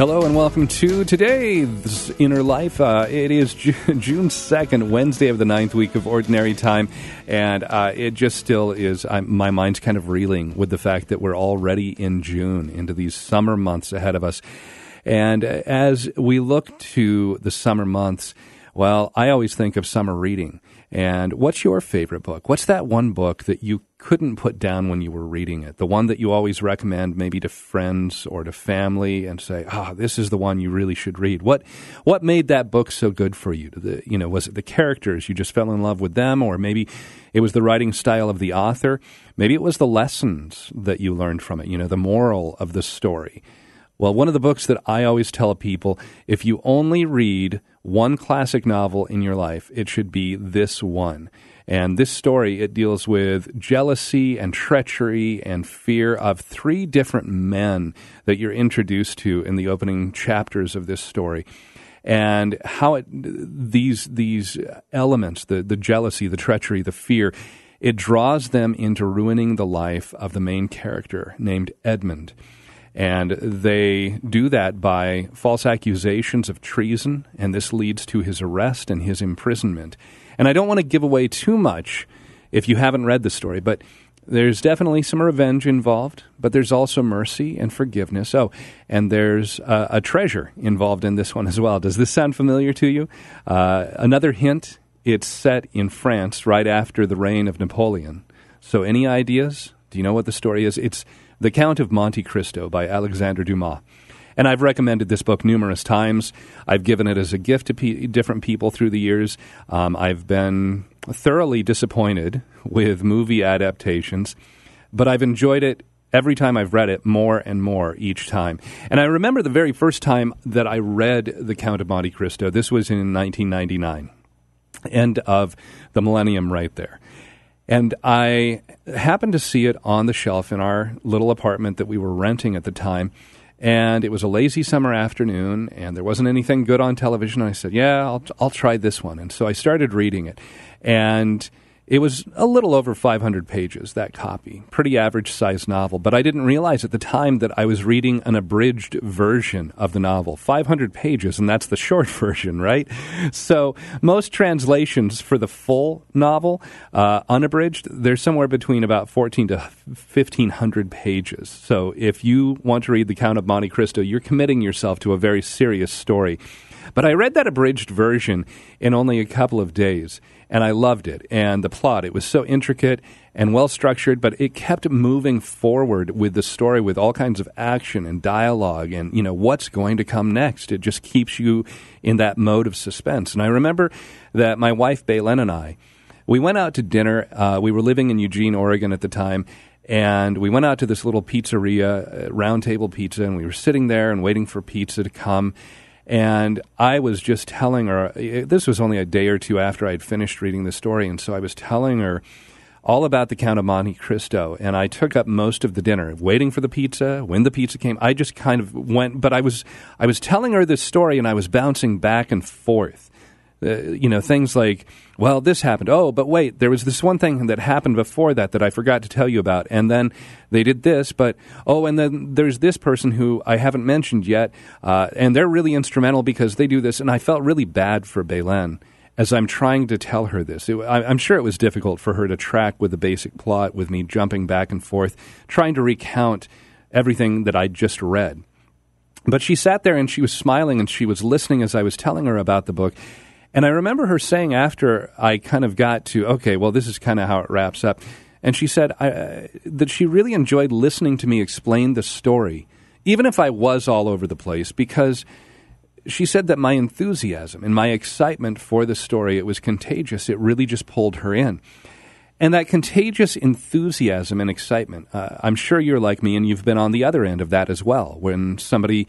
Hello and welcome to today's Inner Life. Uh, it is June 2nd, Wednesday of the ninth week of Ordinary Time, and uh, it just still is. I'm, my mind's kind of reeling with the fact that we're already in June, into these summer months ahead of us. And as we look to the summer months, well, I always think of summer reading. And what's your favorite book? What's that one book that you couldn't put down when you were reading it? The one that you always recommend maybe to friends or to family and say, "Ah, oh, this is the one you really should read." What what made that book so good for you? The, you know, was it the characters you just fell in love with them or maybe it was the writing style of the author? Maybe it was the lessons that you learned from it, you know, the moral of the story. Well, one of the books that I always tell people if you only read one classic novel in your life, it should be this one. And this story, it deals with jealousy and treachery and fear of three different men that you're introduced to in the opening chapters of this story. And how it, these, these elements, the, the jealousy, the treachery, the fear, it draws them into ruining the life of the main character named Edmund. And they do that by false accusations of treason, and this leads to his arrest and his imprisonment. And I don't want to give away too much if you haven't read the story, but there's definitely some revenge involved, but there's also mercy and forgiveness. Oh, and there's a treasure involved in this one as well. Does this sound familiar to you? Uh, another hint it's set in France right after the reign of Napoleon. So, any ideas? Do you know what the story is? It's the Count of Monte Cristo by Alexandre Dumas. And I've recommended this book numerous times. I've given it as a gift to pe- different people through the years. Um, I've been thoroughly disappointed with movie adaptations, but I've enjoyed it every time I've read it more and more each time. And I remember the very first time that I read The Count of Monte Cristo. This was in 1999, end of the millennium right there. And I happened to see it on the shelf in our little apartment that we were renting at the time. And it was a lazy summer afternoon, and there wasn't anything good on television. I said, "Yeah, I'll I'll try this one." And so I started reading it, and it was a little over 500 pages, that copy. Pretty average sized novel. But I didn't realize at the time that I was reading an abridged version of the novel. 500 pages, and that's the short version, right? So most translations for the full novel, uh, unabridged, they're somewhere between about 14 to 1500 pages. So if you want to read The Count of Monte Cristo, you're committing yourself to a very serious story. But I read that abridged version in only a couple of days and I loved it. And the plot, it was so intricate and well structured, but it kept moving forward with the story with all kinds of action and dialogue and, you know, what's going to come next. It just keeps you in that mode of suspense. And I remember that my wife, Baylen, and I, we went out to dinner. Uh, we were living in Eugene, Oregon at the time. And we went out to this little pizzeria, uh, Round Table Pizza, and we were sitting there and waiting for pizza to come. And I was just telling her, this was only a day or two after I'd finished reading the story. And so I was telling her all about the Count of Monte Cristo. And I took up most of the dinner, waiting for the pizza. When the pizza came, I just kind of went, but I was, I was telling her this story and I was bouncing back and forth. Uh, you know, things like, well, this happened. Oh, but wait, there was this one thing that happened before that that I forgot to tell you about. And then they did this, but oh, and then there's this person who I haven't mentioned yet, uh, and they're really instrumental because they do this. And I felt really bad for Baylen as I'm trying to tell her this. It, I, I'm sure it was difficult for her to track with the basic plot, with me jumping back and forth, trying to recount everything that I'd just read. But she sat there and she was smiling and she was listening as I was telling her about the book. And I remember her saying after I kind of got to, okay, well, this is kind of how it wraps up. And she said uh, that she really enjoyed listening to me explain the story, even if I was all over the place, because she said that my enthusiasm and my excitement for the story it was contagious. It really just pulled her in. And that contagious enthusiasm and excitement, uh, I'm sure you're like me and you've been on the other end of that as well. When somebody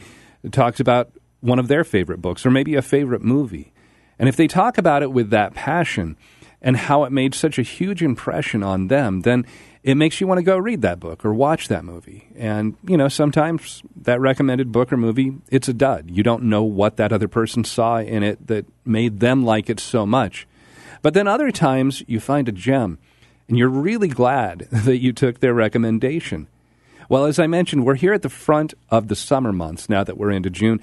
talks about one of their favorite books or maybe a favorite movie, and if they talk about it with that passion and how it made such a huge impression on them, then it makes you want to go read that book or watch that movie. And, you know, sometimes that recommended book or movie, it's a dud. You don't know what that other person saw in it that made them like it so much. But then other times you find a gem and you're really glad that you took their recommendation. Well, as I mentioned, we're here at the front of the summer months now that we're into June,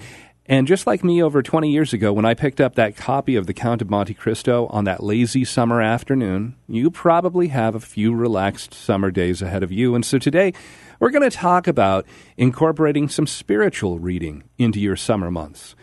and just like me over 20 years ago, when I picked up that copy of The Count of Monte Cristo on that lazy summer afternoon, you probably have a few relaxed summer days ahead of you. And so today, we're going to talk about incorporating some spiritual reading into your summer months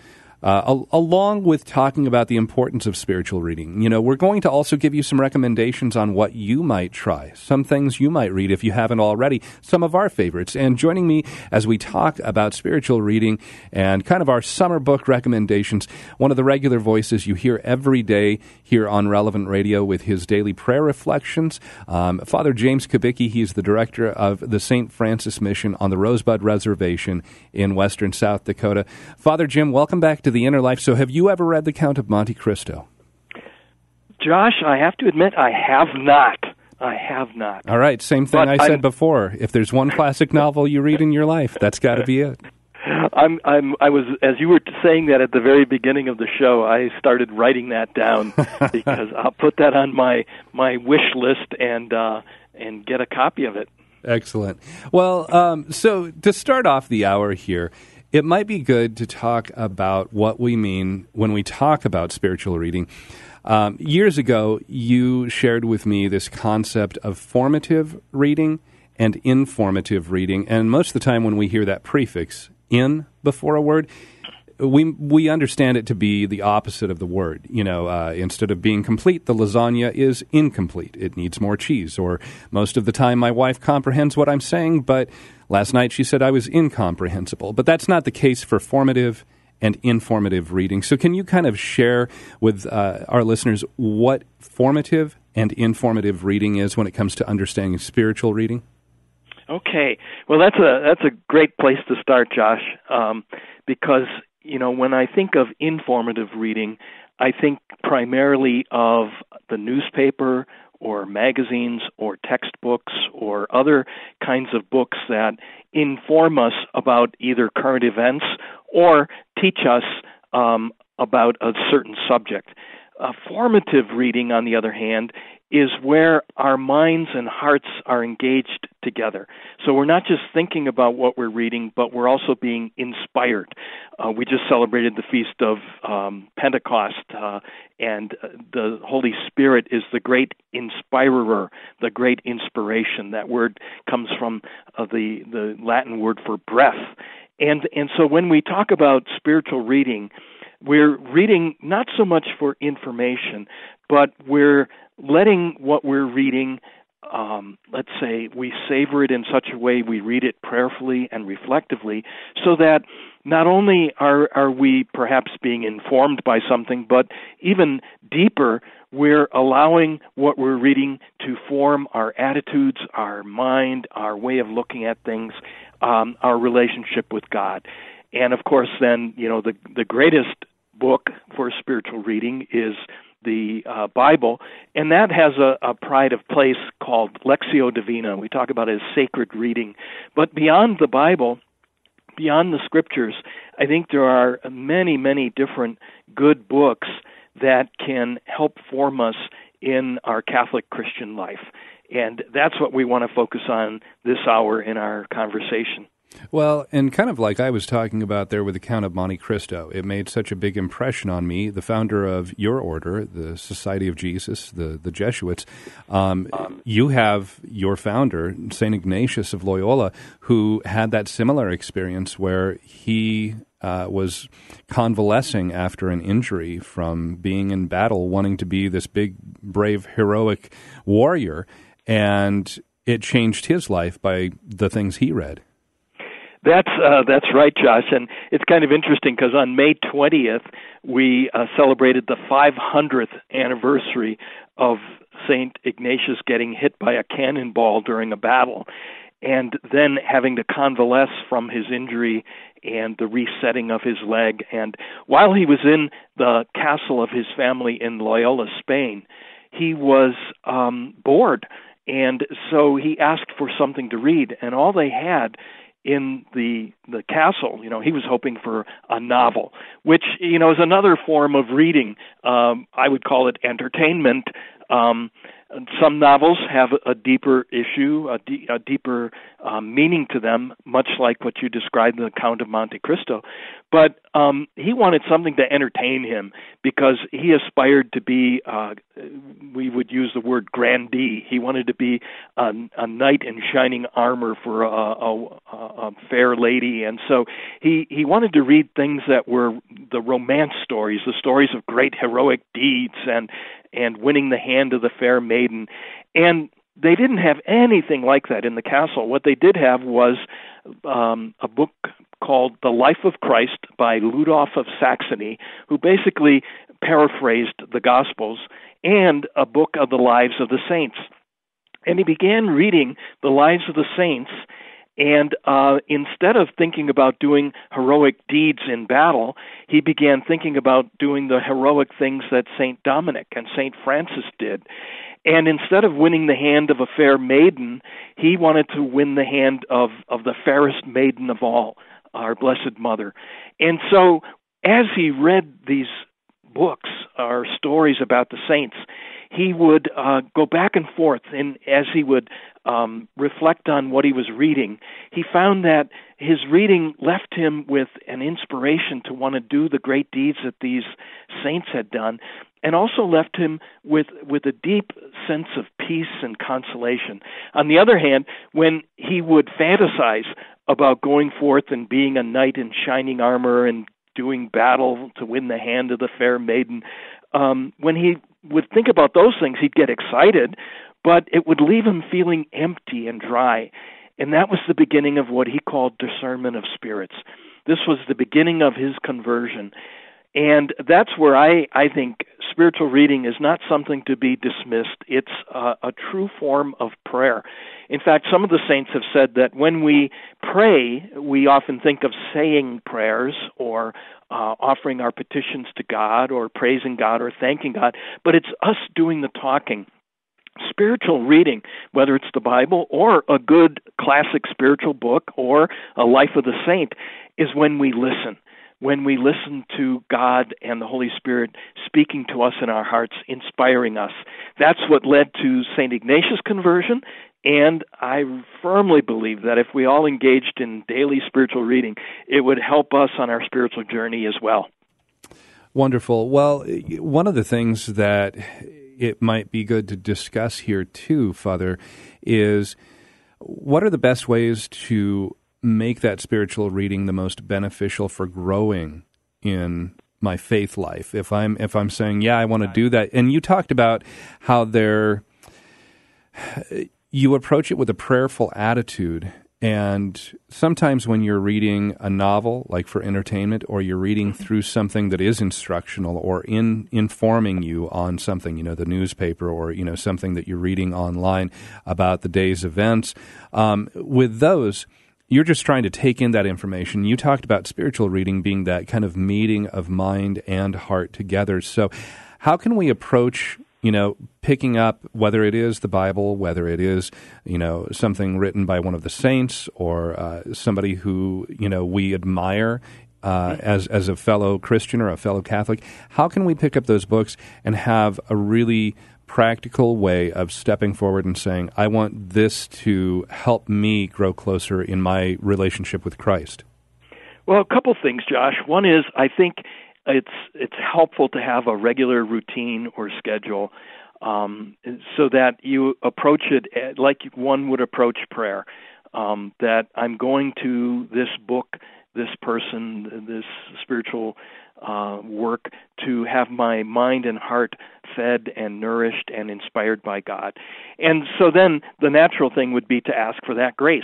uh, al- along with talking about the importance of spiritual reading. You know, we're going to also give you some recommendations on what you might try, some things you might read if you haven't already, some of our favorites. And joining me as we talk about spiritual reading and kind of our summer book recommendations, one of the regular voices you hear every day here on Relevant Radio with his daily prayer reflections, um, Father James Kubicki. He's the director of the St. Francis Mission on the Rosebud Reservation in western South Dakota. Father Jim, welcome back to the inner life. So, have you ever read The Count of Monte Cristo? Josh, I have to admit, I have not. I have not. All right, same thing but I said I'm, before. If there's one classic novel you read in your life, that's got to be it. I'm I'm I was as you were saying that at the very beginning of the show, I started writing that down because I'll put that on my my wish list and uh and get a copy of it. Excellent. Well, um, so to start off the hour here, it might be good to talk about what we mean when we talk about spiritual reading. Um, years ago, you shared with me this concept of formative reading and informative reading. And most of the time, when we hear that prefix in before a word, we we understand it to be the opposite of the word. You know, uh, instead of being complete, the lasagna is incomplete. It needs more cheese. Or most of the time, my wife comprehends what I'm saying, but Last night she said I was incomprehensible, but that's not the case for formative and informative reading. So, can you kind of share with uh, our listeners what formative and informative reading is when it comes to understanding spiritual reading? Okay, well that's a that's a great place to start, Josh, um, because you know when I think of informative reading, I think primarily of the newspaper or magazines or textbooks or other kinds of books that inform us about either current events or teach us um, about a certain subject. Uh, formative reading, on the other hand, is where our minds and hearts are engaged together. So we're not just thinking about what we're reading, but we're also being inspired. Uh, we just celebrated the feast of um, Pentecost, uh, and uh, the Holy Spirit is the great inspirer, the great inspiration. That word comes from uh, the the Latin word for breath, and and so when we talk about spiritual reading, we're reading not so much for information, but we're letting what we're reading um, let's say we savor it in such a way we read it prayerfully and reflectively so that not only are, are we perhaps being informed by something, but even deeper, we're allowing what we're reading to form our attitudes, our mind, our way of looking at things, um, our relationship with God. And of course, then, you know, the, the greatest book for spiritual reading is the uh, Bible, and that has a, a pride of place called Lectio Divina. We talk about it as sacred reading. But beyond the Bible, beyond the scriptures, I think there are many, many different good books that can help form us in our Catholic Christian life. And that's what we want to focus on this hour in our conversation. Well, and kind of like I was talking about there with the Count of Monte Cristo, it made such a big impression on me. The founder of your order, the Society of Jesus, the, the Jesuits, um, um, you have your founder, St. Ignatius of Loyola, who had that similar experience where he uh, was convalescing after an injury from being in battle, wanting to be this big, brave, heroic warrior and it changed his life by the things he read. That's uh, that's right, Josh, and it's kind of interesting because on May 20th we uh, celebrated the 500th anniversary of Saint Ignatius getting hit by a cannonball during a battle, and then having to convalesce from his injury and the resetting of his leg. And while he was in the castle of his family in Loyola, Spain, he was um, bored, and so he asked for something to read, and all they had in the the castle. You know, he was hoping for a novel, which you know is another form of reading. Um, I would call it entertainment. Um, some novels have a deeper issue, a, a deeper um, meaning to them, much like what you described in the Count of Monte Cristo. But um, he wanted something to entertain him because he aspired to be, uh, we would use the word grandee. He wanted to be a, a knight in shining armor for a, a, a fair lady, and so he he wanted to read things that were the romance stories, the stories of great heroic deeds, and and winning the hand of the fair maiden. And they didn't have anything like that in the castle. What they did have was um, a book called The Life of Christ by Ludolf of Saxony, who basically paraphrased the Gospels, and a book of the lives of the saints. And he began reading the lives of the saints and uh, instead of thinking about doing heroic deeds in battle, he began thinking about doing the heroic things that St. Dominic and St. Francis did. And instead of winning the hand of a fair maiden, he wanted to win the hand of, of the fairest maiden of all, our Blessed Mother. And so, as he read these books or stories about the saints, he would uh, go back and forth, and as he would um, reflect on what he was reading, he found that his reading left him with an inspiration to want to do the great deeds that these saints had done, and also left him with with a deep sense of peace and consolation. On the other hand, when he would fantasize about going forth and being a knight in shining armor and doing battle to win the hand of the fair maiden, um, when he would think about those things, he'd get excited, but it would leave him feeling empty and dry. And that was the beginning of what he called discernment of spirits. This was the beginning of his conversion. And that's where I, I think spiritual reading is not something to be dismissed. It's a, a true form of prayer. In fact, some of the saints have said that when we pray, we often think of saying prayers or uh, offering our petitions to God or praising God or thanking God, but it's us doing the talking. Spiritual reading, whether it's the Bible or a good classic spiritual book or a life of the saint, is when we listen when we listen to God and the Holy Spirit speaking to us in our hearts, inspiring us. That's what led to St. Ignatius' conversion, and I firmly believe that if we all engaged in daily spiritual reading, it would help us on our spiritual journey as well. Wonderful. Well, one of the things that it might be good to discuss here, too, Father, is what are the best ways to make that spiritual reading the most beneficial for growing in my faith life. If i'm if i'm saying yeah i want to do that and you talked about how there you approach it with a prayerful attitude and sometimes when you're reading a novel like for entertainment or you're reading through something that is instructional or in informing you on something you know the newspaper or you know something that you're reading online about the day's events um, with those you're just trying to take in that information. You talked about spiritual reading being that kind of meeting of mind and heart together. So, how can we approach, you know, picking up whether it is the Bible, whether it is, you know, something written by one of the saints or uh, somebody who, you know, we admire uh, as as a fellow Christian or a fellow Catholic, how can we pick up those books and have a really practical way of stepping forward and saying, I want this to help me grow closer in my relationship with Christ? Well, a couple things, Josh. One is I think it's it's helpful to have a regular routine or schedule um, so that you approach it like one would approach prayer. Um, that I'm going to this book this person, this spiritual uh, work to have my mind and heart fed and nourished and inspired by God. And so then the natural thing would be to ask for that grace.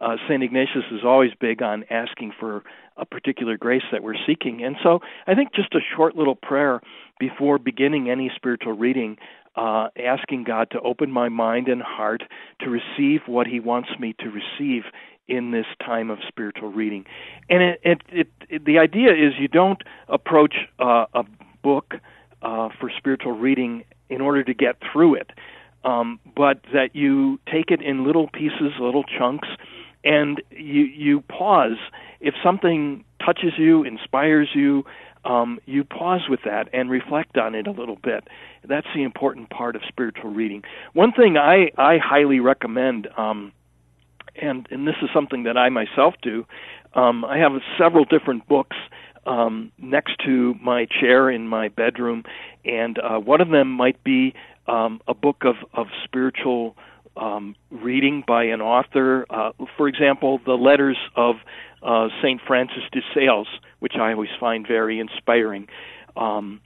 Uh, St. Ignatius is always big on asking for a particular grace that we're seeking. And so I think just a short little prayer before beginning any spiritual reading, uh, asking God to open my mind and heart to receive what He wants me to receive in this time of spiritual reading. And it, it, it, it the idea is you don't approach uh, a book uh, for spiritual reading in order to get through it, um, but that you take it in little pieces, little chunks, and you you pause if something touches you, inspires you. Um, you pause with that and reflect on it a little bit. That's the important part of spiritual reading. One thing I, I highly recommend um, and and this is something that I myself do. Um, I have several different books um, next to my chair in my bedroom, and uh, one of them might be um, a book of of spiritual um, reading by an author. Uh, for example, the letters of uh, Saint Francis de Sales, which I always find very inspiring. Um,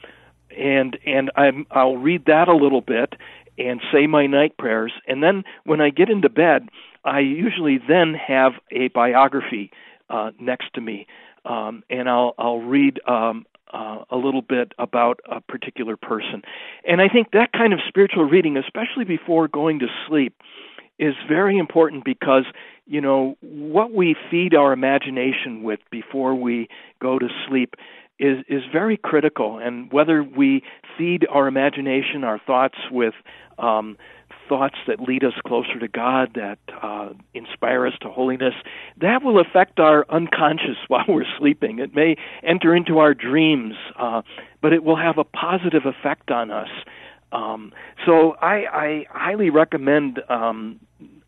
and and I'm, I'll read that a little bit and say my night prayers, and then when I get into bed, I usually then have a biography uh, next to me, um, and I'll I'll read um, uh, a little bit about a particular person. And I think that kind of spiritual reading, especially before going to sleep, is very important because you know what we feed our imagination with before we go to sleep is is very critical and whether we feed our imagination our thoughts with um thoughts that lead us closer to God, that uh, inspire us to holiness, that will affect our unconscious while we're sleeping. It may enter into our dreams, uh, but it will have a positive effect on us. Um, so I, I highly recommend, um,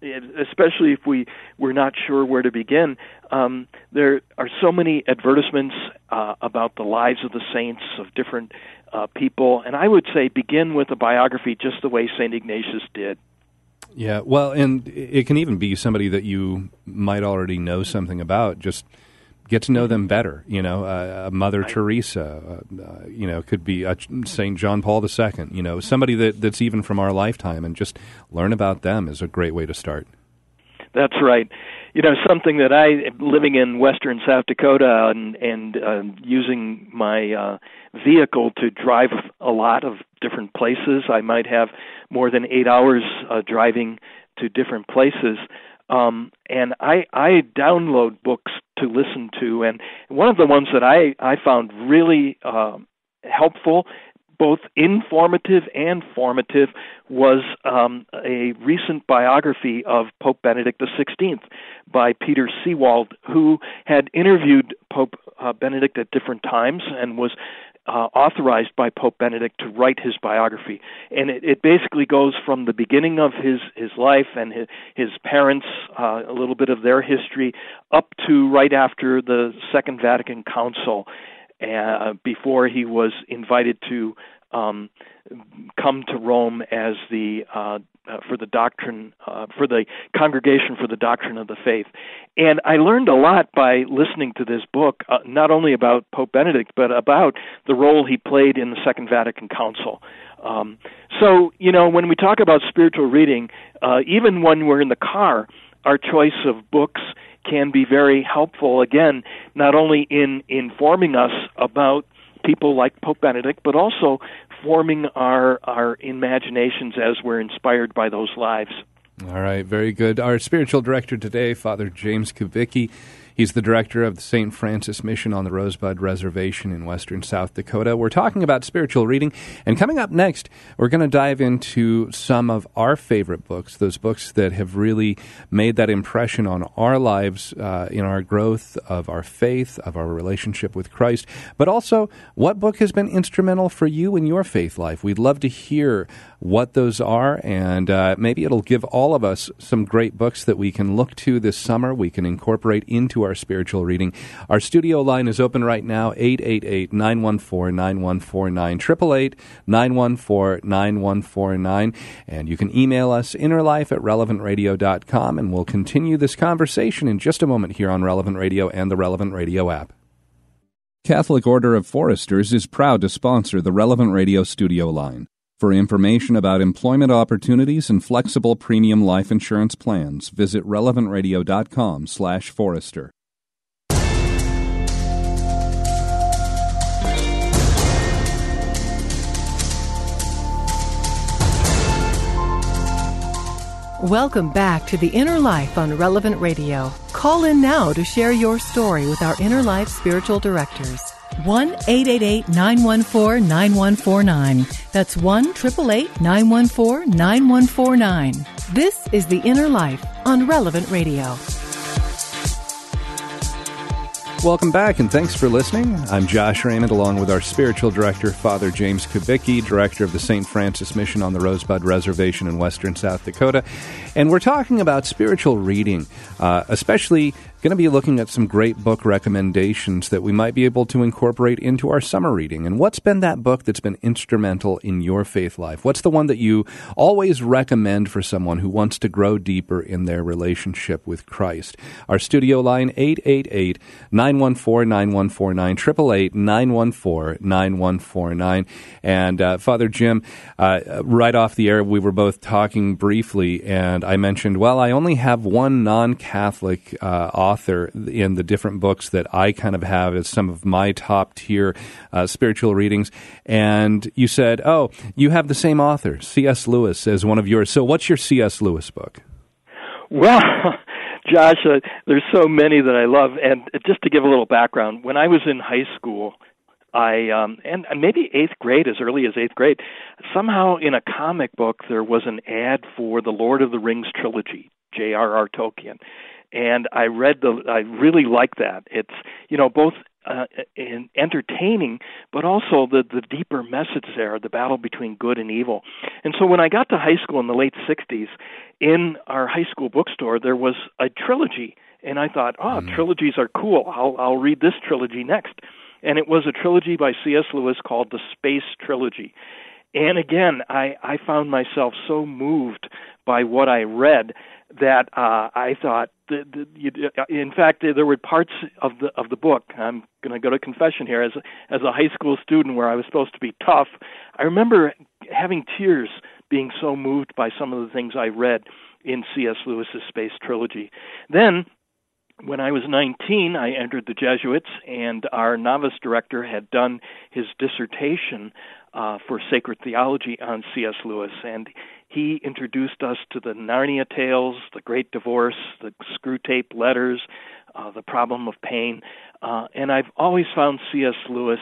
especially if we we're not sure where to begin. Um, there are so many advertisements uh, about the lives of the saints of different uh, people. And I would say begin with a biography just the way St. Ignatius did. Yeah, well, and it can even be somebody that you might already know something about. Just get to know them better. You know, uh, Mother Teresa. Uh, uh, you know, could be Saint John Paul II. You know, somebody that, that's even from our lifetime, and just learn about them is a great way to start. That's right. You know, something that I living in western South Dakota and and uh, using my uh, vehicle to drive a lot of different places. I might have more than eight hours uh, driving to different places. Um, and I, I download books to listen to, and one of the ones that I, I found really uh, helpful both informative and formative was um, a recent biography of Pope Benedict XVI by Peter Seewald, who had interviewed Pope uh, Benedict at different times and was uh, authorized by Pope Benedict to write his biography, and it, it basically goes from the beginning of his his life and his, his parents, uh, a little bit of their history, up to right after the Second Vatican Council, uh, before he was invited to um, come to Rome as the uh, uh, for the doctrine uh, for the congregation for the doctrine of the faith, and I learned a lot by listening to this book, uh, not only about Pope Benedict but about the role he played in the Second Vatican Council. Um, so you know when we talk about spiritual reading, uh, even when we're in the car, our choice of books can be very helpful again not only in informing us about people like Pope Benedict, but also forming our our imaginations as we're inspired by those lives. All right, very good. Our spiritual director today, Father James Kubicki. He's the director of the St. Francis Mission on the Rosebud Reservation in western South Dakota. We're talking about spiritual reading, and coming up next, we're going to dive into some of our favorite books, those books that have really made that impression on our lives uh, in our growth of our faith, of our relationship with Christ, but also what book has been instrumental for you in your faith life. We'd love to hear what those are, and uh, maybe it'll give all of us some great books that we can look to this summer, we can incorporate into our spiritual reading. Our studio line is open right now 888 914 9149, 888 914 9149. And you can email us innerlife at relevantradio.com, and we'll continue this conversation in just a moment here on Relevant Radio and the Relevant Radio app. Catholic Order of Foresters is proud to sponsor the Relevant Radio studio line. For information about employment opportunities and flexible premium life insurance plans, visit relevantradio.com/forester. Welcome back to The Inner Life on Relevant Radio. Call in now to share your story with our Inner Life spiritual directors. 1 888 914 9149. That's 1 888 914 9149. This is The Inner Life on Relevant Radio. Welcome back, and thanks for listening. I'm Josh Raymond, along with our spiritual director, Father James Kubicki, director of the St. Francis Mission on the Rosebud Reservation in western South Dakota. And we're talking about spiritual reading, uh, especially going to be looking at some great book recommendations that we might be able to incorporate into our summer reading. And what's been that book that's been instrumental in your faith life? What's the one that you always recommend for someone who wants to grow deeper in their relationship with Christ? Our studio line 888 914 9149 888 914 9149. And uh, Father Jim, uh, right off the air, we were both talking briefly, and I mentioned, well, I only have one non Catholic uh, author in the different books that I kind of have as some of my top tier uh, spiritual readings. And you said, oh, you have the same author, C.S. Lewis, as one of yours. So what's your C.S. Lewis book? Well, Josh, uh, there's so many that I love. And just to give a little background, when I was in high school, I um and maybe eighth grade, as early as eighth grade, somehow in a comic book there was an ad for the Lord of the Rings trilogy, J.R.R. Tolkien, and I read the. I really like that. It's you know both uh, in entertaining, but also the the deeper message there, the battle between good and evil. And so when I got to high school in the late '60s, in our high school bookstore there was a trilogy, and I thought, oh, mm. trilogies are cool. I'll I'll read this trilogy next. And it was a trilogy by C.S. Lewis called the Space Trilogy. And again, I, I found myself so moved by what I read that uh, I thought, the, the, you, in fact, there were parts of the of the book. I'm going to go to confession here. As as a high school student, where I was supposed to be tough, I remember having tears, being so moved by some of the things I read in C.S. Lewis's Space Trilogy. Then when I was 19, I entered the Jesuits, and our novice director had done his dissertation uh, for sacred theology on C.S. Lewis, and he introduced us to the Narnia tales, the Great Divorce, the Screwtape Letters, uh, the Problem of Pain, uh, and I've always found C.S. Lewis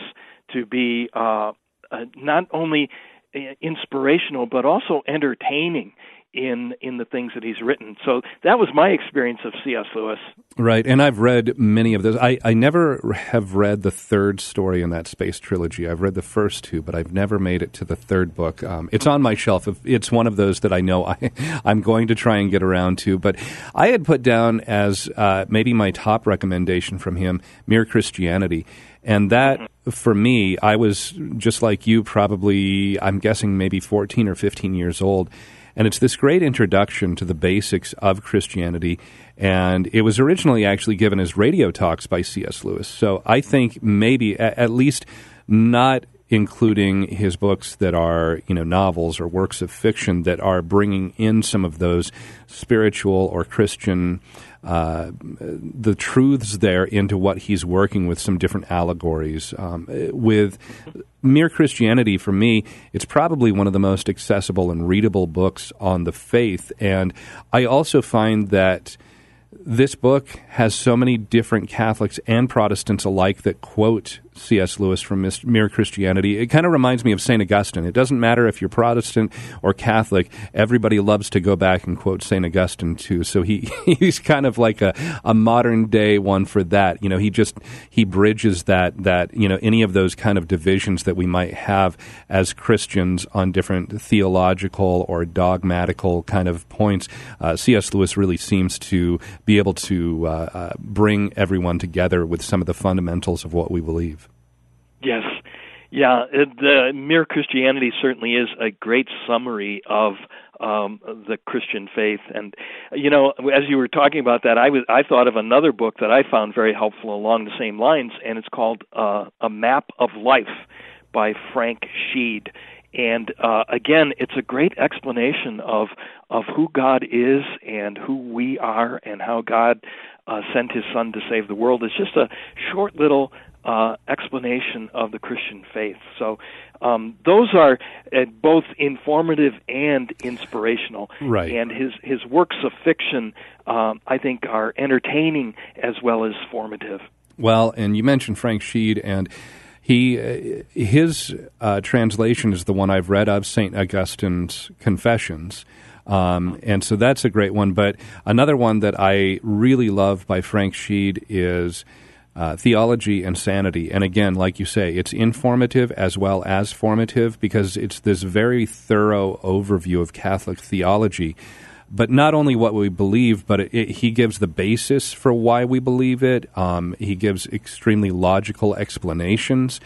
to be uh, uh, not only uh, inspirational but also entertaining in in the things that he's written. So that was my experience of C.S. Lewis. Right, and I've read many of those. I, I never have read the third story in that space trilogy. I've read the first two, but I've never made it to the third book. Um, it's on my shelf. It's one of those that I know I, I'm going to try and get around to. But I had put down as uh, maybe my top recommendation from him, Mere Christianity. And that, mm-hmm. for me, I was just like you, probably, I'm guessing maybe 14 or 15 years old and it's this great introduction to the basics of Christianity. And it was originally actually given as radio talks by C.S. Lewis. So I think maybe, at least, not including his books that are you know novels or works of fiction that are bringing in some of those spiritual or Christian uh, the truths there into what he's working with some different allegories. Um, with Mere Christianity, for me, it's probably one of the most accessible and readable books on the faith. And I also find that this book has so many different Catholics and Protestants alike that quote C.S. Lewis from Mere Christianity. It kind of reminds me of St. Augustine. It doesn't matter if you're Protestant or Catholic, everybody loves to go back and quote St. Augustine too. So he, he's kind of like a, a modern day one for that. You know, he just, he bridges that, that, you know, any of those kind of divisions that we might have as Christians on different theological or dogmatical kind of points. Uh, C.S. Lewis really seems to be able to uh, uh, bring everyone together with some of the fundamentals of what we believe. Yes. Yeah, the Mere Christianity certainly is a great summary of um, the Christian faith. And you know, as you were talking about that, I was I thought of another book that I found very helpful along the same lines, and it's called uh, A Map of Life by Frank Sheed. And uh, again, it's a great explanation of of who God is and who we are, and how God uh, sent His Son to save the world. It's just a short little uh, explanation of the Christian faith. So um, those are uh, both informative and inspirational. Right. And his his works of fiction, um, I think, are entertaining as well as formative. Well, and you mentioned Frank Sheed and. He, uh, his uh, translation is the one I've read of Saint Augustine's Confessions, um, and so that's a great one. But another one that I really love by Frank Sheed is uh, Theology and Sanity. And again, like you say, it's informative as well as formative because it's this very thorough overview of Catholic theology. But not only what we believe, but it, it, he gives the basis for why we believe it. Um, he gives extremely logical explanations.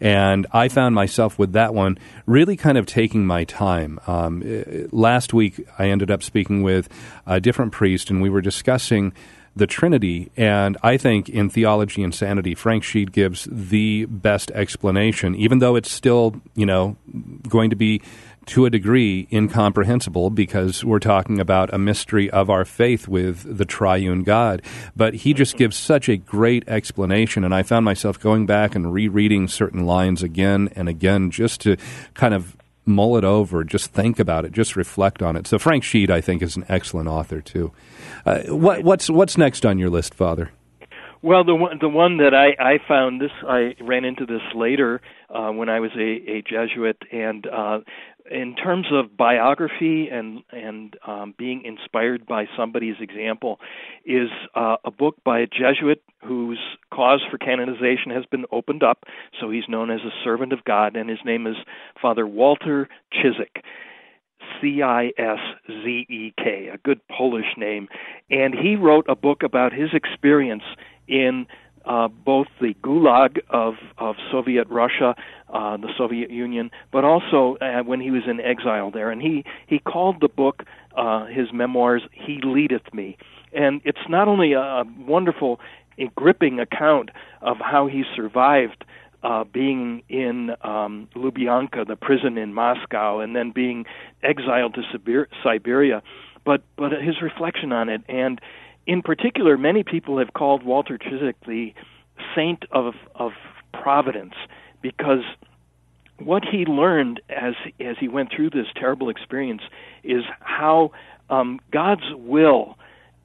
And I found myself with that one really kind of taking my time. Um, last week, I ended up speaking with a different priest, and we were discussing the Trinity. And I think in Theology and Sanity, Frank Sheed gives the best explanation, even though it's still, you know, going to be to a degree incomprehensible because we're talking about a mystery of our faith with the triune God. But he just gives such a great explanation, and I found myself going back and rereading certain lines again and again just to kind of mull it over, just think about it, just reflect on it. So Frank Sheed, I think, is an excellent author too. Uh, what, what's what's next on your list, Father? Well, the one the one that I I found this I ran into this later uh, when I was a, a Jesuit, and uh, in terms of biography and and um, being inspired by somebody's example, is uh, a book by a Jesuit whose cause for canonization has been opened up. So he's known as a servant of God, and his name is Father Walter Ciszek. C I S Z E K, a good Polish name. And he wrote a book about his experience in uh, both the Gulag of, of Soviet Russia, uh, the Soviet Union, but also uh, when he was in exile there. And he, he called the book, uh, his memoirs, He Leadeth Me. And it's not only a wonderful, a gripping account of how he survived uh, being in um, Lubyanka, the prison in Moscow, and then being exiled to Siberia, but but his reflection on it, and in particular, many people have called Walter Ciszek the saint of of providence because what he learned as as he went through this terrible experience is how um, God's will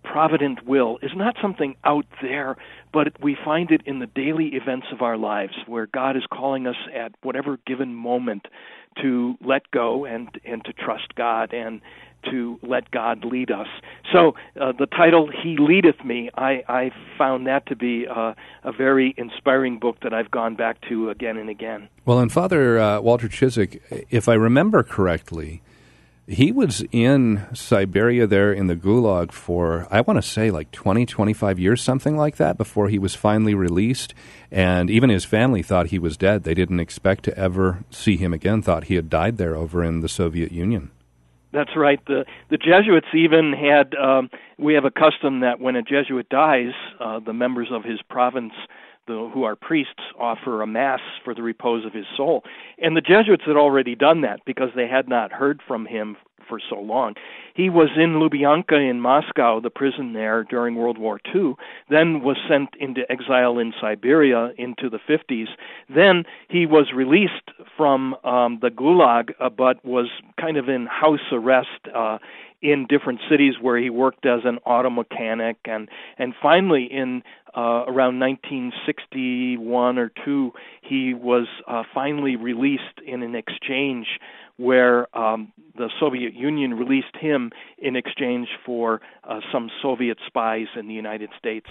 provident will is not something out there, but we find it in the daily events of our lives where God is calling us at whatever given moment to let go and, and to trust God and to let God lead us. So uh, the title "He Leadeth Me," I, I found that to be uh, a very inspiring book that I've gone back to again and again. Well, and Father uh, Walter Ciszek, if I remember correctly, he was in Siberia there in the Gulag for, I want to say, like 20, 25 years, something like that, before he was finally released. And even his family thought he was dead. They didn't expect to ever see him again, thought he had died there over in the Soviet Union. That's right. The the Jesuits even had um, we have a custom that when a Jesuit dies, uh, the members of his province the, who are priests offer a mass for the repose of his soul. And the Jesuits had already done that because they had not heard from him for so long. He was in Lubyanka in Moscow, the prison there during World War II, then was sent into exile in Siberia into the 50s. Then he was released from um, the Gulag, uh, but was kind of in house arrest uh, in different cities where he worked as an auto mechanic and and finally in uh, around 1961 or 2 he was uh, finally released in an exchange where um, the Soviet Union released him in exchange for uh, some Soviet spies in the United States.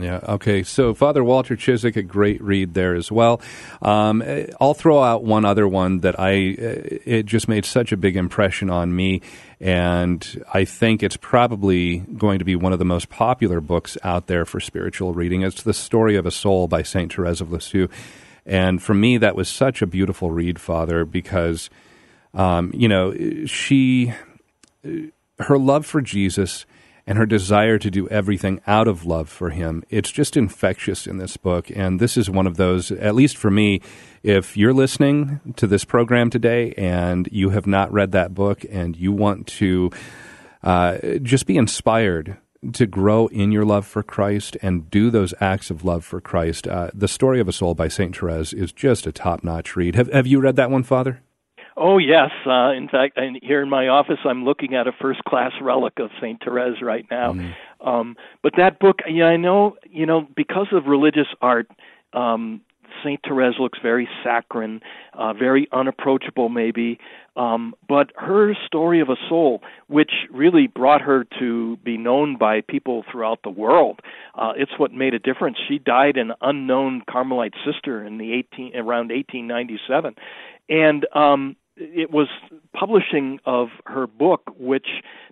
Yeah. Okay. So Father Walter Ciszek, a great read there as well. Um, I'll throw out one other one that I it just made such a big impression on me, and I think it's probably going to be one of the most popular books out there for spiritual reading. It's the Story of a Soul by Saint Therese of Lisieux, and for me that was such a beautiful read, Father, because um, you know she her love for Jesus and her desire to do everything out of love for him. It's just infectious in this book. And this is one of those, at least for me, if you're listening to this program today and you have not read that book and you want to uh, just be inspired to grow in your love for Christ and do those acts of love for Christ, uh, the story of a soul by St. Therese is just a top notch read. Have, have you read that one, Father? Oh yes, uh, in fact, here in my office, I'm looking at a first-class relic of Saint Therese right now. Mm. Um, but that book, yeah, I know, you know, because of religious art, um, Saint Therese looks very saccharine, uh, very unapproachable, maybe. Um, but her story of a soul, which really brought her to be known by people throughout the world, uh, it's what made a difference. She died an unknown Carmelite sister in the 18 around 1897, and um, it was publishing of her book, which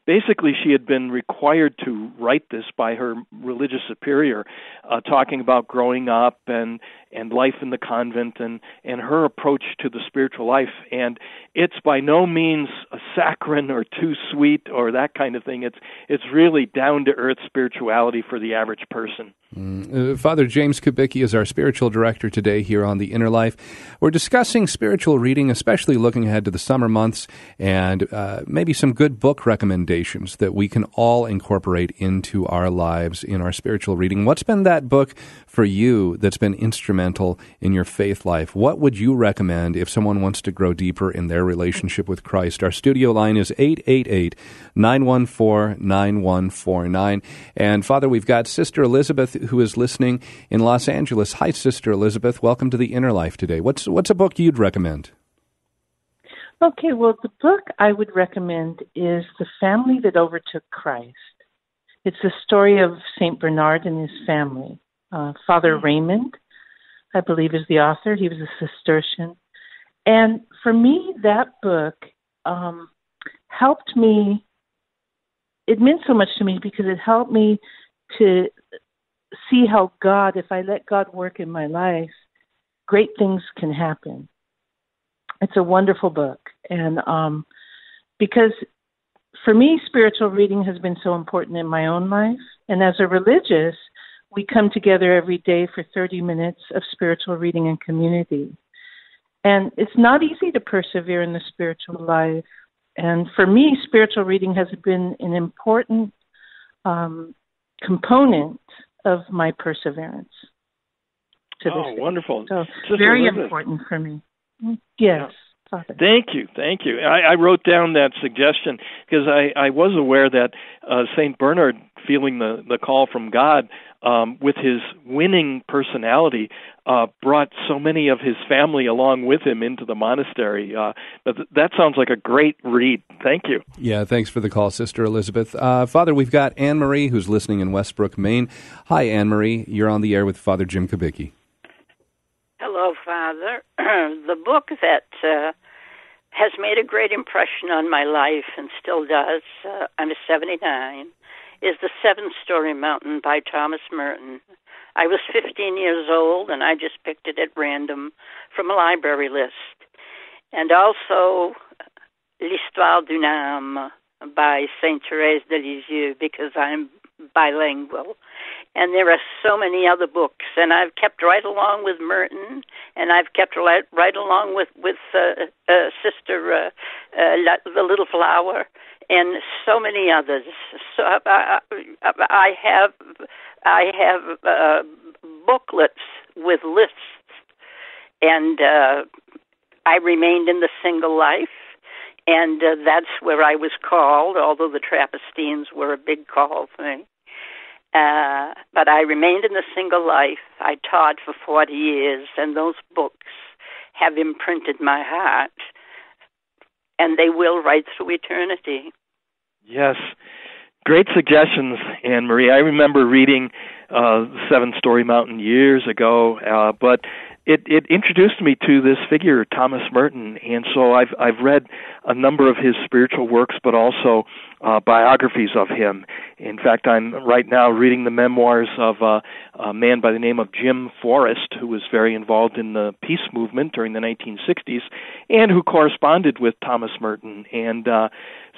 basically she had been required to write this by her religious superior, uh, talking about growing up and and life in the convent and and her approach to the spiritual life. And it's by no means a saccharine or too sweet or that kind of thing. It's it's really down to earth spirituality for the average person. Mm. Uh, Father James Kubicki is our spiritual director today here on the Inner Life. We're discussing spiritual reading, especially looking ahead to the summer months, and uh, maybe some good book recommendations that we can all incorporate into our lives in our spiritual reading. What's been that book for you that's been instrumental in your faith life? What would you recommend if someone wants to grow deeper in their relationship with Christ? Our studio line is 888 914 9149. And Father, we've got Sister Elizabeth who is listening in Los Angeles. Hi, Sister Elizabeth. Welcome to the Inner Life today. What's, what's a book you'd recommend? Okay, well, the book I would recommend is The Family That Overtook Christ. It's the story of St. Bernard and his family. Uh, Father mm-hmm. Raymond, I believe, is the author. He was a Cistercian. And for me, that book um, helped me. It meant so much to me because it helped me to see how God, if I let God work in my life, great things can happen. It's a wonderful book. And um, because for me, spiritual reading has been so important in my own life. And as a religious, we come together every day for 30 minutes of spiritual reading and community. And it's not easy to persevere in the spiritual life. And for me, spiritual reading has been an important um, component of my perseverance. oh, wonderful! So very important for me. Yes. Yeah. Thank you, thank you. I, I wrote down that suggestion because I, I was aware that uh, Saint Bernard, feeling the the call from God, um, with his winning personality, uh, brought so many of his family along with him into the monastery. Uh, but th- that sounds like a great read. Thank you. Yeah, thanks for the call, Sister Elizabeth. Uh, Father, we've got Anne Marie who's listening in Westbrook, Maine. Hi, Anne Marie. You're on the air with Father Jim Kubicki. Hello, Father. the book that uh, has made a great impression on my life and still does. Uh, I'm 79 is The Seven Story Mountain by Thomas Merton. I was 15 years old and I just picked it at random from a library list. And also L'Histoire d'une âme by Saint Therese de Lisieux because I'm bilingual. And there are so many other books. And i've kept right along with merton and i've kept right, right along with with uh, uh, sister uh, uh, the little flower and so many others. So i, I, I have i have uh, booklets with lists. And uh, i remained in the single life. And uh, that's where I was called, although the Trappistines were a big call thing. Uh, but I remained in the single life. I taught for 40 years, and those books have imprinted my heart, and they will right through eternity. Yes. Great suggestions, Anne Marie. I remember reading uh, Seven Storey Mountain years ago, uh, but it it introduced me to this figure Thomas Merton, and so I've I've read a number of his spiritual works, but also uh, biographies of him. In fact, I'm right now reading the memoirs of uh, a man by the name of Jim Forest, who was very involved in the peace movement during the 1960s, and who corresponded with Thomas Merton. And uh,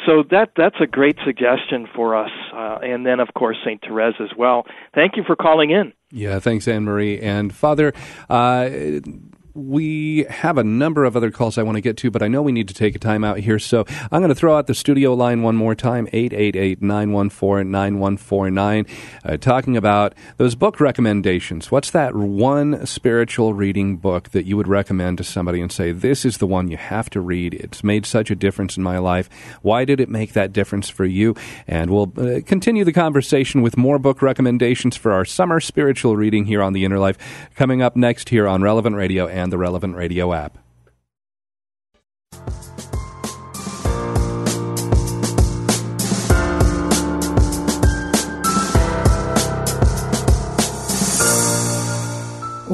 so that that's a great suggestion for us. Uh, and then, of course, Saint Therese as well. Thank you for calling in. Yeah, thanks, Anne Marie. And Father, uh, we have a number of other calls I want to get to, but I know we need to take a time out here. So I'm going to throw out the studio line one more time 888 914 9149, uh, talking about those book recommendations. What's that one spiritual reading book that you would recommend to somebody and say, this is the one you have to read? It's made such a difference in my life. Why did it make that difference for you? And we'll uh, continue the conversation with more book recommendations for our summer spiritual reading here on The Inner Life coming up next here on Relevant Radio and the Relevant Radio app.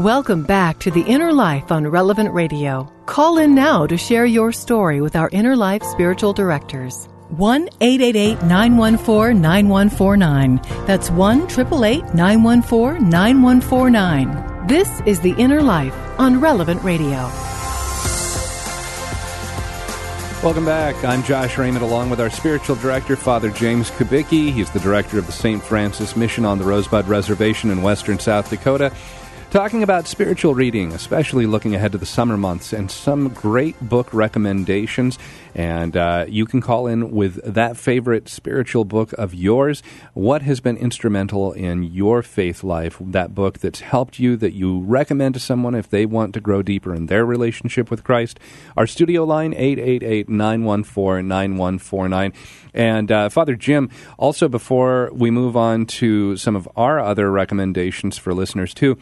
Welcome back to The Inner Life on Relevant Radio. Call in now to share your story with our Inner Life spiritual directors. 1 888 914 9149. That's 1 888 914 9149. This is The Inner Life on Relevant Radio. Welcome back. I'm Josh Raymond along with our spiritual director, Father James Kubicki. He's the director of the St. Francis Mission on the Rosebud Reservation in western South Dakota talking about spiritual reading, especially looking ahead to the summer months, and some great book recommendations. And uh, you can call in with that favorite spiritual book of yours. What has been instrumental in your faith life? That book that's helped you, that you recommend to someone if they want to grow deeper in their relationship with Christ. Our studio line, 888 914 9149. And uh, Father Jim, also before we move on to some of our other recommendations for listeners too,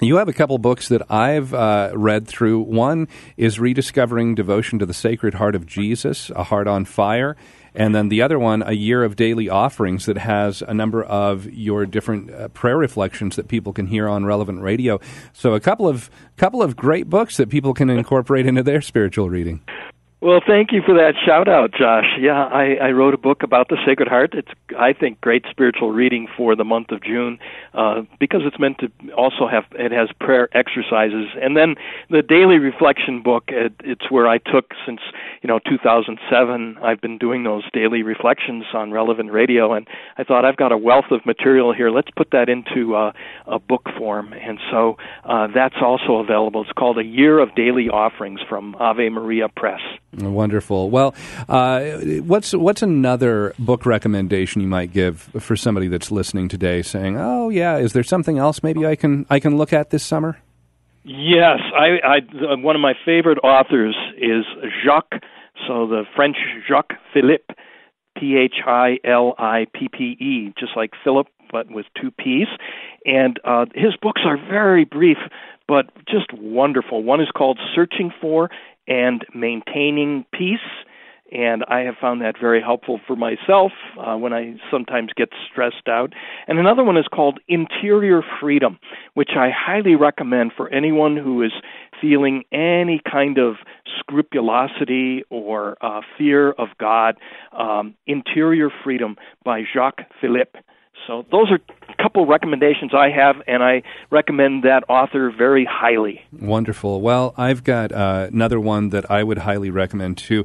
you have a couple books that I've uh, read through. One is Rediscovering Devotion to the Sacred Heart of Jesus, A Heart on Fire. And then the other one, A Year of Daily Offerings, that has a number of your different uh, prayer reflections that people can hear on relevant radio. So a couple of couple of great books that people can incorporate into their spiritual reading. Well, thank you for that shout out, Josh. Yeah, I, I wrote a book about the Sacred Heart. It's, I think, great spiritual reading for the month of June uh, because it's meant to also have it has prayer exercises, and then the daily reflection book. It, it's where I took since you know 2007. I've been doing those daily reflections on relevant radio, and I thought I've got a wealth of material here. Let's put that into uh, a book form, and so uh, that's also available. It's called A Year of Daily Offerings from Ave Maria Press. Wonderful. Well, uh, what's what's another book recommendation you might give for somebody that's listening today, saying, "Oh, yeah, is there something else maybe I can I can look at this summer?" Yes, I, I one of my favorite authors is Jacques. So the French Jacques Philippe, P H I L I P P E, just like Philip, but with two P's. And uh, his books are very brief, but just wonderful. One is called Searching for and maintaining peace. And I have found that very helpful for myself uh, when I sometimes get stressed out. And another one is called Interior Freedom, which I highly recommend for anyone who is feeling any kind of scrupulosity or uh, fear of God. Um, Interior Freedom by Jacques Philippe. So those are a couple recommendations I have, and I recommend that author very highly. Wonderful. Well, I've got uh, another one that I would highly recommend too,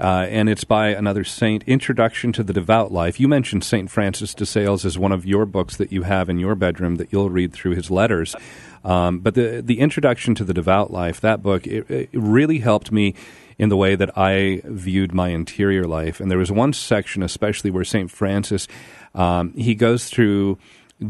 uh, and it's by another saint, Introduction to the Devout Life. You mentioned St. Francis de Sales as one of your books that you have in your bedroom that you'll read through his letters. Um, but the, the Introduction to the Devout Life, that book, it, it really helped me in the way that I viewed my interior life. And there was one section, especially where St. Francis, um, he goes through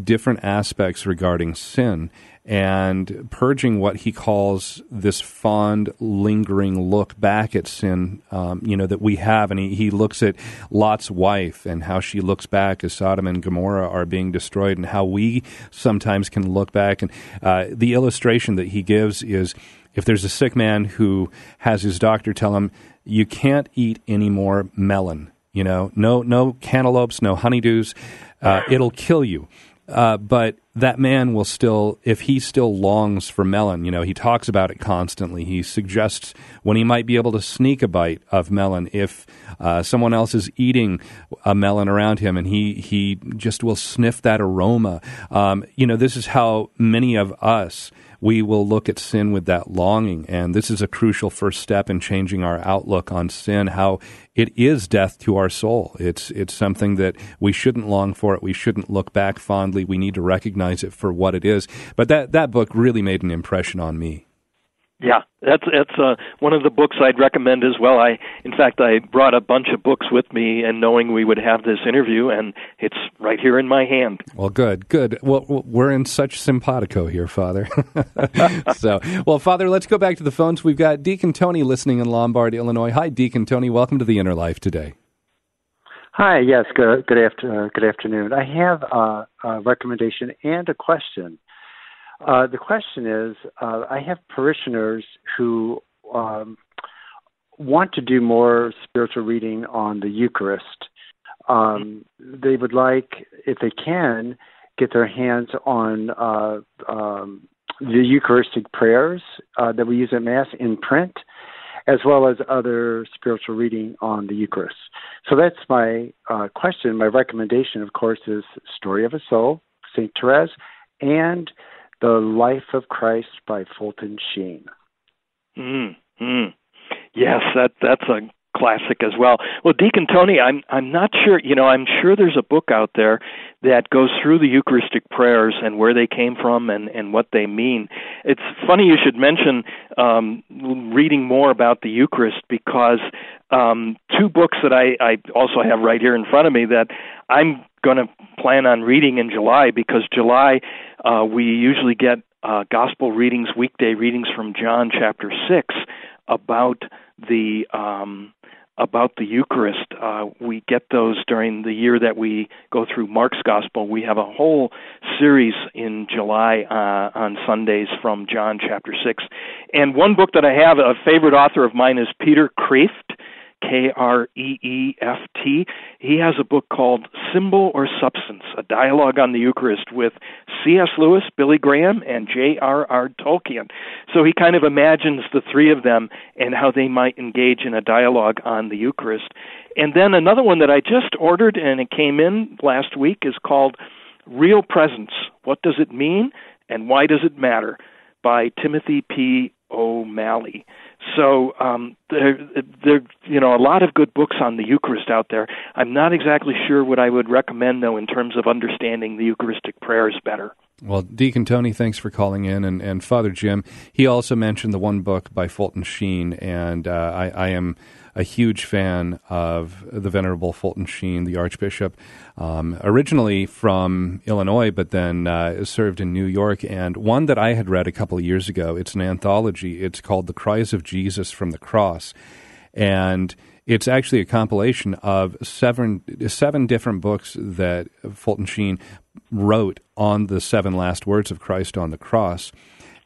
different aspects regarding sin and purging what he calls this fond, lingering look back at sin, um, you know, that we have. And he, he looks at Lot's wife and how she looks back as Sodom and Gomorrah are being destroyed, and how we sometimes can look back. And uh, the illustration that he gives is if there's a sick man who has his doctor tell him, you can't eat any more melon, you know, no, no cantaloupes, no honeydews, uh, it'll kill you. Uh, but that man will still, if he still longs for melon, you know, he talks about it constantly. He suggests when he might be able to sneak a bite of melon if uh, someone else is eating a melon around him, and he he just will sniff that aroma. Um, you know, this is how many of us we will look at sin with that longing. And this is a crucial first step in changing our outlook on sin, how it is death to our soul. It's, it's something that we shouldn't long for it. We shouldn't look back fondly. We need to recognize it for what it is. But that, that book really made an impression on me. Yeah, that's that's uh, one of the books I'd recommend as well. I, in fact, I brought a bunch of books with me, and knowing we would have this interview, and it's right here in my hand. Well, good, good. Well, we're in such simpatico here, Father. so, well, Father, let's go back to the phones. We've got Deacon Tony listening in Lombard, Illinois. Hi, Deacon Tony. Welcome to the Inner Life today. Hi. Yes. Good. Good after. Uh, good afternoon. I have uh, a recommendation and a question. Uh, the question is uh, I have parishioners who um, want to do more spiritual reading on the Eucharist. Um, they would like, if they can, get their hands on uh, um, the Eucharistic prayers uh, that we use at Mass in print, as well as other spiritual reading on the Eucharist. So that's my uh, question. My recommendation, of course, is Story of a Soul, St. Therese, and the Life of Christ by Fulton Sheen. Mm, mm. Yes, that that's a classic as well. Well, Deacon Tony, I'm I'm not sure. You know, I'm sure there's a book out there that goes through the Eucharistic prayers and where they came from and and what they mean. It's funny you should mention um, reading more about the Eucharist because um, two books that I I also have right here in front of me that I'm going to plan on reading in July because July uh, we usually get uh, gospel readings, weekday readings from John chapter six about the um, about the Eucharist. Uh, we get those during the year that we go through Mark's Gospel. We have a whole series in July uh, on Sundays from John chapter 6. And one book that I have, a favorite author of mine is Peter Kreeft. K R E E F T. He has a book called Symbol or Substance, a dialogue on the Eucharist with C.S. Lewis, Billy Graham, and J.R.R. Tolkien. So he kind of imagines the three of them and how they might engage in a dialogue on the Eucharist. And then another one that I just ordered and it came in last week is called Real Presence. What does it mean and why does it matter? by Timothy P. O'Malley. So um, there, there, you know, a lot of good books on the Eucharist out there. I'm not exactly sure what I would recommend though in terms of understanding the Eucharistic prayers better. Well, Deacon Tony, thanks for calling in, and, and Father Jim. He also mentioned the one book by Fulton Sheen, and uh, I, I am a huge fan of the Venerable Fulton Sheen, the Archbishop, um, originally from Illinois, but then uh, served in New York. And one that I had read a couple of years ago, it's an anthology. It's called The Cries of Jesus from the Cross. And it's actually a compilation of seven seven different books that Fulton Sheen wrote on the seven last words of Christ on the cross.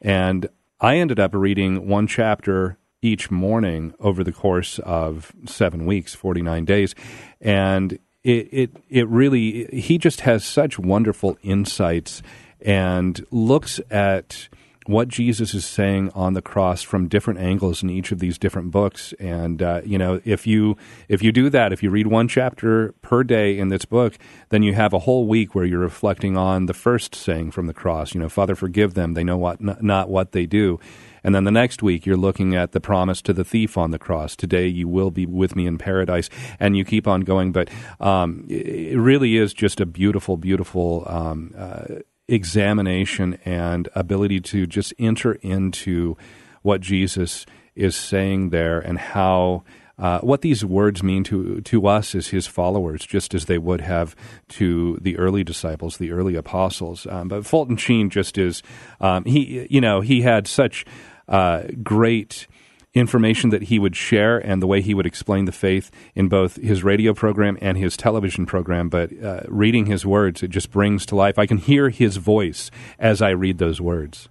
And I ended up reading one chapter each morning over the course of seven weeks, 49 days. And it, it, it really, he just has such wonderful insights and looks at what Jesus is saying on the cross from different angles in each of these different books. And uh, you know, if you if you do that, if you read one chapter per day in this book, then you have a whole week where you're reflecting on the first saying from the cross. You know, Father, forgive them; they know what not what they do. And then the next week, you're looking at the promise to the thief on the cross. Today, you will be with me in paradise. And you keep on going. But um, it really is just a beautiful, beautiful um, uh, examination and ability to just enter into what Jesus is saying there and how. Uh, what these words mean to to us as his followers, just as they would have to the early disciples, the early apostles. Um, but Fulton Sheen just is um, he, you know, he had such uh, great information that he would share and the way he would explain the faith in both his radio program and his television program. But uh, reading his words, it just brings to life. I can hear his voice as I read those words.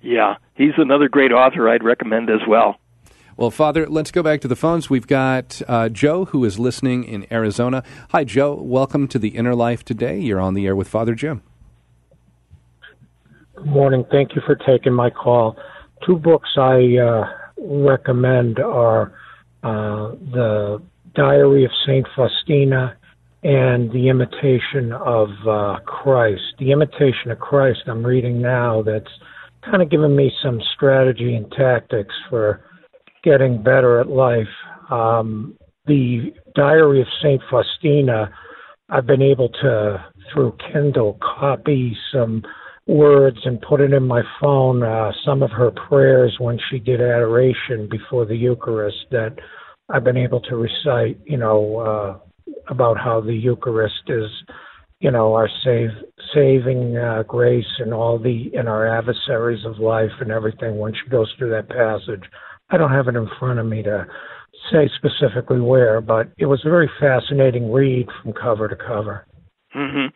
Yeah, he's another great author I'd recommend as well. Well, Father, let's go back to the phones. We've got uh, Joe who is listening in Arizona. Hi, Joe. Welcome to the Inner Life today. You're on the air with Father Jim. Good morning. Thank you for taking my call. Two books I uh, recommend are uh, the Diary of Saint Faustina and The Imitation of uh, Christ. The Imitation of Christ I'm reading now that's kind of given me some strategy and tactics for getting better at life. Um, the Diary of Saint Faustina, I've been able to, through Kindle, copy some words and put it in my phone uh, some of her prayers when she did adoration before the Eucharist that I've been able to recite, you know, uh, about how the Eucharist is, you know, our save, saving uh, grace and all the and our adversaries of life and everything when she goes through that passage. I don't have it in front of me to say specifically where, but it was a very fascinating read from cover to cover. Mm-hmm.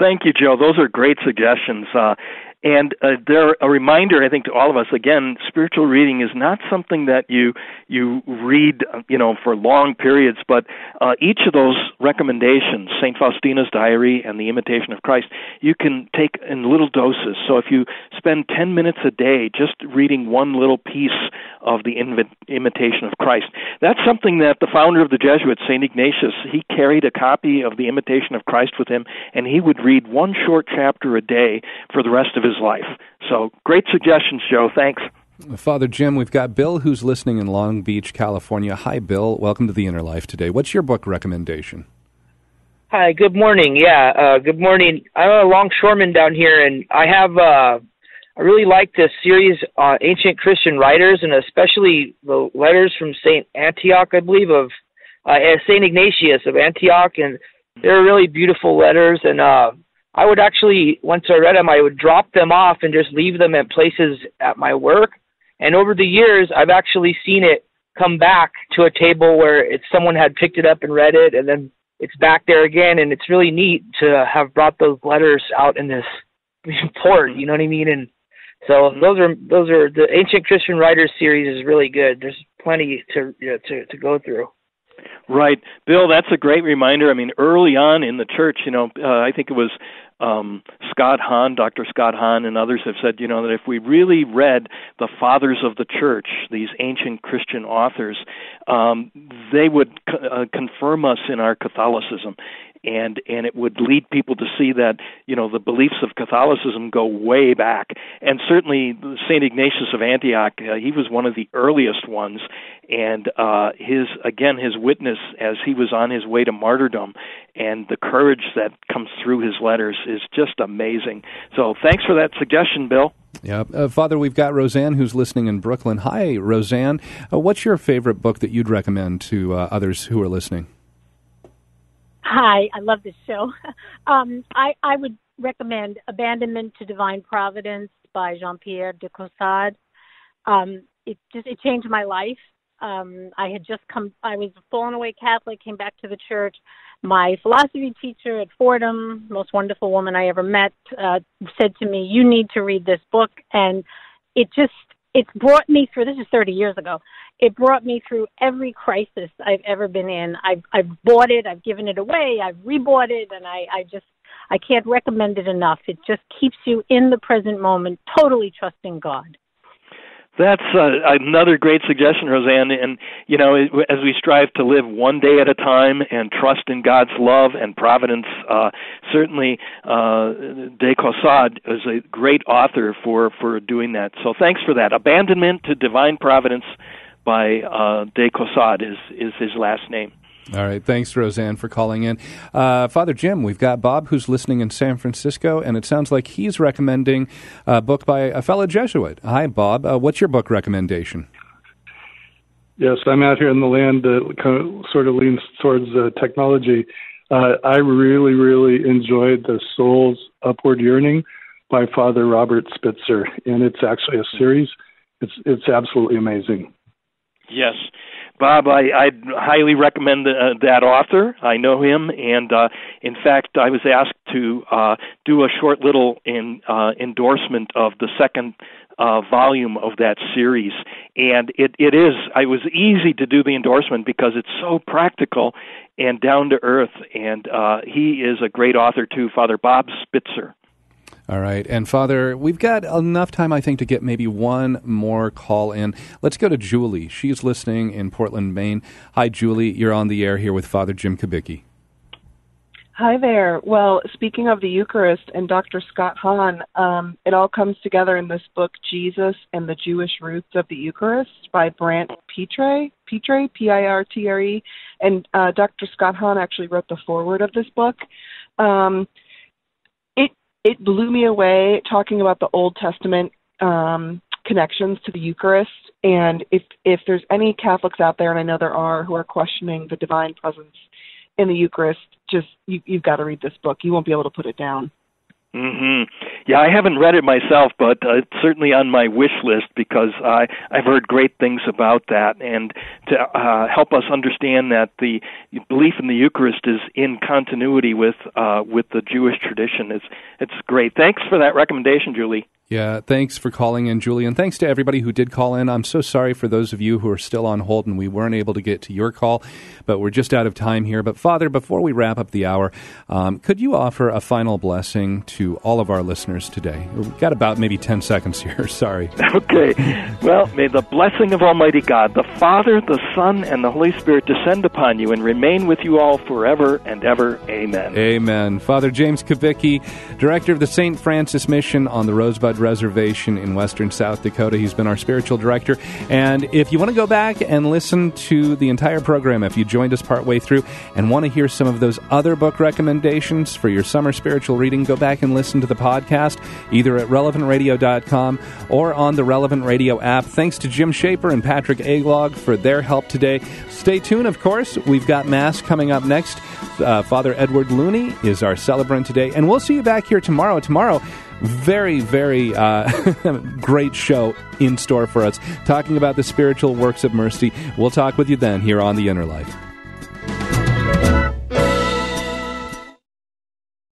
Thank you, Joe. Those are great suggestions. Uh, and uh, they're a reminder, I think, to all of us. Again, spiritual reading is not something that you you read, you know, for long periods. But uh, each of those recommendations, Saint Faustina's Diary and The Imitation of Christ, you can take in little doses. So if you spend ten minutes a day just reading one little piece of the Imitation of Christ, that's something that the founder of the Jesuits, Saint Ignatius, he carried a copy of the Imitation of Christ with him, and he would read one short chapter a day for the rest of his his life. So great suggestions, Joe. Thanks. Father Jim, we've got Bill who's listening in Long Beach, California. Hi, Bill. Welcome to the Inner Life today. What's your book recommendation? Hi, good morning. Yeah, uh, good morning. I'm a longshoreman down here, and I have uh, I really like this series on ancient Christian writers, and especially the letters from Saint Antioch, I believe, of uh, Saint Ignatius of Antioch, and they're really beautiful letters. And uh, I would actually, once I read them, I would drop them off and just leave them at places at my work. And over the years, I've actually seen it come back to a table where it's someone had picked it up and read it, and then it's back there again. And it's really neat to have brought those letters out in this port. You know what I mean? And so those are those are the ancient Christian writers series is really good. There's plenty to you know, to to go through. Right, Bill. That's a great reminder. I mean, early on in the church, you know, uh, I think it was um, Scott Hahn, Dr. Scott Hahn, and others have said, you know, that if we really read the fathers of the church, these ancient Christian authors, um, they would c- uh, confirm us in our Catholicism and and it would lead people to see that you know the beliefs of Catholicism go way back, and certainly Saint Ignatius of Antioch, uh, he was one of the earliest ones, and uh, his again his witness as he was on his way to martyrdom, and the courage that comes through his letters is just amazing. So thanks for that suggestion, Bill. Yeah, uh, Father, we've got Roseanne who's listening in Brooklyn. Hi, Roseanne. Uh, what's your favorite book that you'd recommend to uh, others who are listening? Hi, I love this show. Um, I, I would recommend Abandonment to Divine Providence by Jean Pierre de Caussade. Um, it just it changed my life. Um, I had just come. I was a fallen away Catholic. Came back to the church. My philosophy teacher at Fordham, most wonderful woman I ever met, uh, said to me, "You need to read this book." And it just it's brought me through. This is 30 years ago it brought me through every crisis I've ever been in. I've I've bought it, I've given it away, I've rebought it, and I I just I can't recommend it enough. It just keeps you in the present moment, totally trusting God. That's uh, another great suggestion, Roseanne. And you know, as we strive to live one day at a time and trust in God's love and providence, uh, certainly uh, De Caussade is a great author for for doing that. So thanks for that. Abandonment to Divine Providence by uh, De Caussade is is his last name. All right. Thanks, Roseanne, for calling in. Uh, Father Jim, we've got Bob who's listening in San Francisco, and it sounds like he's recommending a book by a fellow Jesuit. Hi, Bob. Uh, what's your book recommendation? Yes, I'm out here in the land that kind of, sort of leans towards uh, technology. Uh, I really, really enjoyed The Soul's Upward Yearning by Father Robert Spitzer, and it's actually a series. It's, it's absolutely amazing. Yes. Bob, I, I'd highly recommend uh, that author. I know him, and uh, in fact, I was asked to uh, do a short little in, uh, endorsement of the second uh, volume of that series. And it, it is, it was easy to do the endorsement because it's so practical and down to earth. And uh, he is a great author too, Father Bob Spitzer. All right. And Father, we've got enough time, I think, to get maybe one more call in. Let's go to Julie. She's listening in Portland, Maine. Hi, Julie. You're on the air here with Father Jim Kubicki. Hi there. Well, speaking of the Eucharist and Dr. Scott Hahn, um, it all comes together in this book, Jesus and the Jewish Roots of the Eucharist by Brant Pitre, Pitre, P-I-R-T-R-E, and uh, Dr. Scott Hahn actually wrote the foreword of this book. Um, it blew me away talking about the Old Testament um, connections to the Eucharist. And if if there's any Catholics out there, and I know there are, who are questioning the divine presence in the Eucharist, just you, you've got to read this book. You won't be able to put it down. Mhm. Yeah, I haven't read it myself, but uh, it's certainly on my wish list because I I've heard great things about that, and to uh, help us understand that the belief in the Eucharist is in continuity with uh, with the Jewish tradition. It's it's great. Thanks for that recommendation, Julie. Yeah, thanks for calling in, Julie. And thanks to everybody who did call in. I'm so sorry for those of you who are still on hold and we weren't able to get to your call, but we're just out of time here. But, Father, before we wrap up the hour, um, could you offer a final blessing to all of our listeners today? We've got about maybe 10 seconds here. sorry. Okay. Well, may the blessing of Almighty God, the Father, the Son, and the Holy Spirit descend upon you and remain with you all forever and ever. Amen. Amen. Father James Kubicki, Director of the St. Francis Mission on the Rosebud Reservation in western South Dakota. He's been our spiritual director. And if you want to go back and listen to the entire program, if you joined us partway through and want to hear some of those other book recommendations for your summer spiritual reading, go back and listen to the podcast either at relevantradio.com or on the Relevant Radio app. Thanks to Jim Shaper and Patrick Aglog for their help today. Stay tuned, of course. We've got Mass coming up next. Uh, Father Edward Looney is our celebrant today. And we'll see you back here tomorrow. Tomorrow, very, very uh, great show in store for us, talking about the spiritual works of mercy. We'll talk with you then here on The Inner Life.